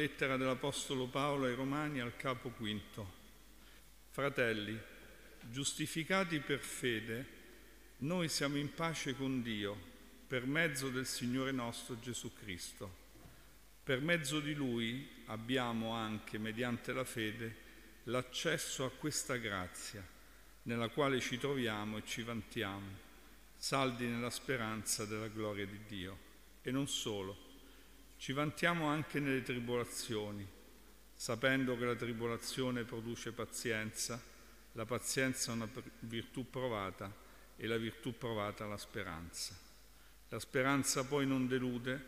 lettera dell'Apostolo Paolo ai Romani al capo quinto. Fratelli, giustificati per fede, noi siamo in pace con Dio per mezzo del Signore nostro Gesù Cristo. Per mezzo di Lui abbiamo anche, mediante la fede, l'accesso a questa grazia nella quale ci troviamo e ci vantiamo, saldi nella speranza della gloria di Dio. E non solo, ci vantiamo anche nelle tribolazioni, sapendo che la tribolazione produce pazienza, la pazienza è una virtù provata e la virtù provata la speranza. La speranza poi non delude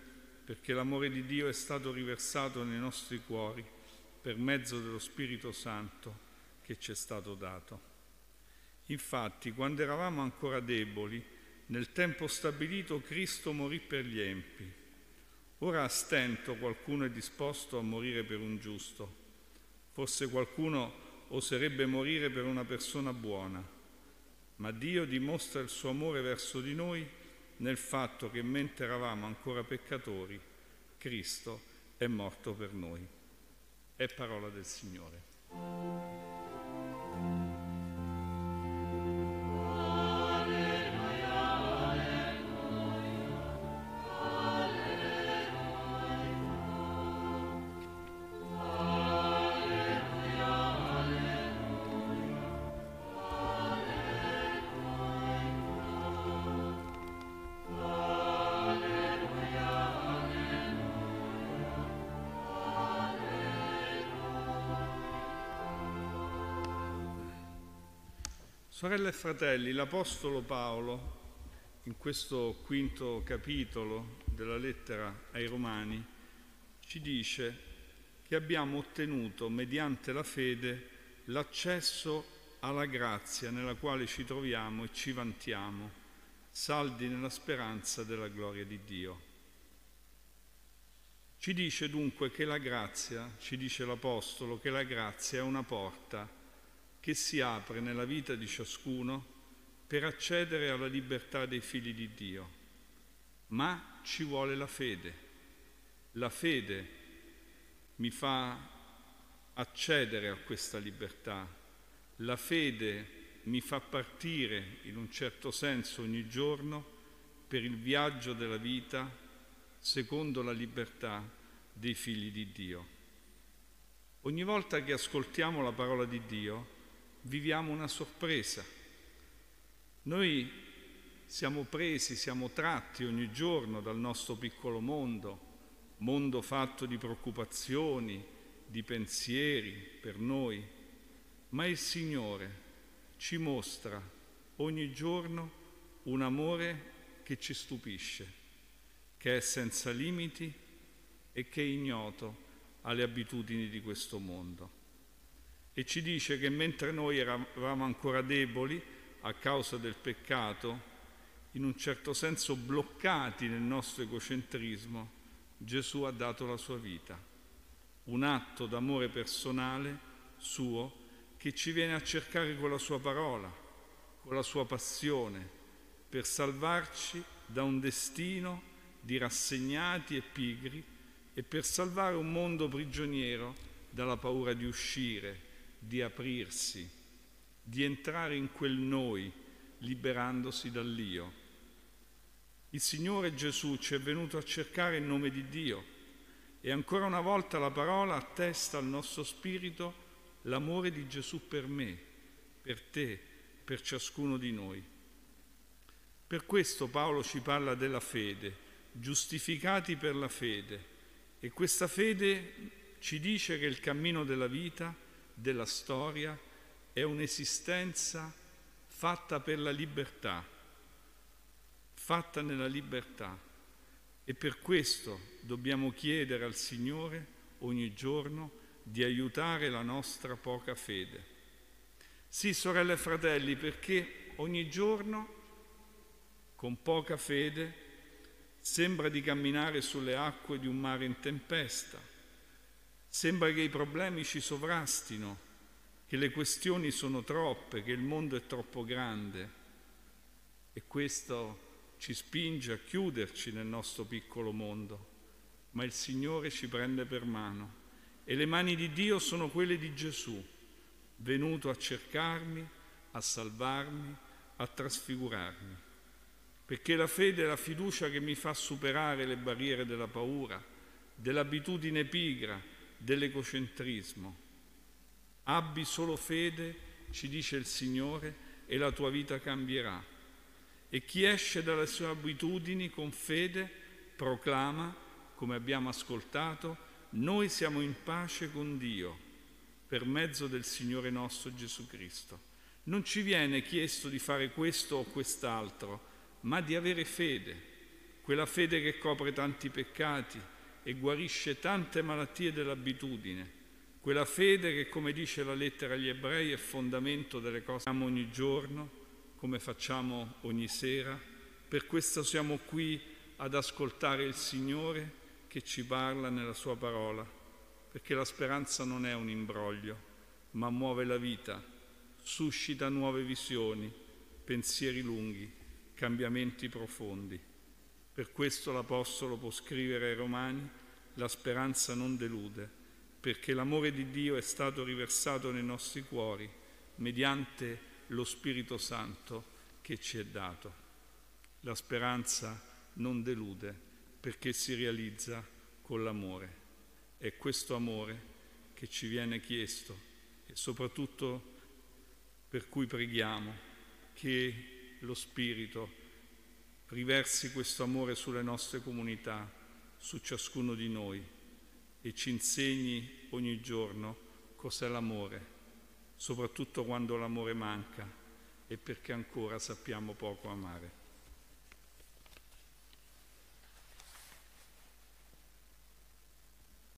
perché l'amore di Dio è stato riversato nei nostri cuori per mezzo dello Spirito Santo che ci è stato dato. Infatti, quando eravamo ancora deboli, nel tempo stabilito Cristo morì per gli empi Ora a stento qualcuno è disposto a morire per un giusto, forse qualcuno oserebbe morire per una persona buona, ma Dio dimostra il suo amore verso di noi nel fatto che mentre eravamo ancora peccatori, Cristo è morto per noi. È parola del Signore. Sorelle e fratelli, l'Apostolo Paolo, in questo quinto capitolo della lettera ai Romani, ci dice che abbiamo ottenuto, mediante la fede, l'accesso alla grazia nella quale ci troviamo e ci vantiamo, saldi nella speranza della gloria di Dio. Ci dice dunque che la grazia, ci dice l'Apostolo, che la grazia è una porta che si apre nella vita di ciascuno per accedere alla libertà dei figli di Dio. Ma ci vuole la fede. La fede mi fa accedere a questa libertà. La fede mi fa partire in un certo senso ogni giorno per il viaggio della vita secondo la libertà dei figli di Dio. Ogni volta che ascoltiamo la parola di Dio, viviamo una sorpresa. Noi siamo presi, siamo tratti ogni giorno dal nostro piccolo mondo, mondo fatto di preoccupazioni, di pensieri per noi, ma il Signore ci mostra ogni giorno un amore che ci stupisce, che è senza limiti e che è ignoto alle abitudini di questo mondo e ci dice che mentre noi eravamo ancora deboli a causa del peccato, in un certo senso bloccati nel nostro egocentrismo, Gesù ha dato la sua vita, un atto d'amore personale suo che ci viene a cercare con la sua parola, con la sua passione, per salvarci da un destino di rassegnati e pigri e per salvare un mondo prigioniero dalla paura di uscire, di aprirsi, di entrare in quel noi, liberandosi dall'io. Il Signore Gesù ci è venuto a cercare in nome di Dio e ancora una volta la parola attesta al nostro spirito l'amore di Gesù per me, per te, per ciascuno di noi. Per questo Paolo ci parla della fede, giustificati per la fede, e questa fede ci dice che il cammino della vita della storia è un'esistenza fatta per la libertà, fatta nella libertà. E per questo dobbiamo chiedere al Signore ogni giorno di aiutare la nostra poca fede. Sì, sorelle e fratelli, perché ogni giorno, con poca fede, sembra di camminare sulle acque di un mare in tempesta Sembra che i problemi ci sovrastino, che le questioni sono troppe, che il mondo è troppo grande. E questo ci spinge a chiuderci nel nostro piccolo mondo, ma il Signore ci prende per mano. E le mani di Dio sono quelle di Gesù, venuto a cercarmi, a salvarmi, a trasfigurarmi. Perché la fede è la fiducia che mi fa superare le barriere della paura, dell'abitudine pigra, dell'ecocentrismo. Abbi solo fede, ci dice il Signore, e la tua vita cambierà. E chi esce dalle sue abitudini con fede proclama, come abbiamo ascoltato, noi siamo in pace con Dio per mezzo del Signore nostro Gesù Cristo. Non ci viene chiesto di fare questo o quest'altro, ma di avere fede, quella fede che copre tanti peccati e guarisce tante malattie dell'abitudine, quella fede che, come dice la lettera agli ebrei, è fondamento delle cose che facciamo ogni giorno, come facciamo ogni sera. Per questo siamo qui ad ascoltare il Signore che ci parla nella sua parola, perché la speranza non è un imbroglio, ma muove la vita, suscita nuove visioni, pensieri lunghi, cambiamenti profondi. Per questo l'Apostolo può scrivere ai Romani, la speranza non delude, perché l'amore di Dio è stato riversato nei nostri cuori mediante lo Spirito Santo che ci è dato. La speranza non delude perché si realizza con l'amore. È questo amore che ci viene chiesto e soprattutto per cui preghiamo che lo Spirito riversi questo amore sulle nostre comunità, su ciascuno di noi e ci insegni ogni giorno cos'è l'amore, soprattutto quando l'amore manca e perché ancora sappiamo poco amare.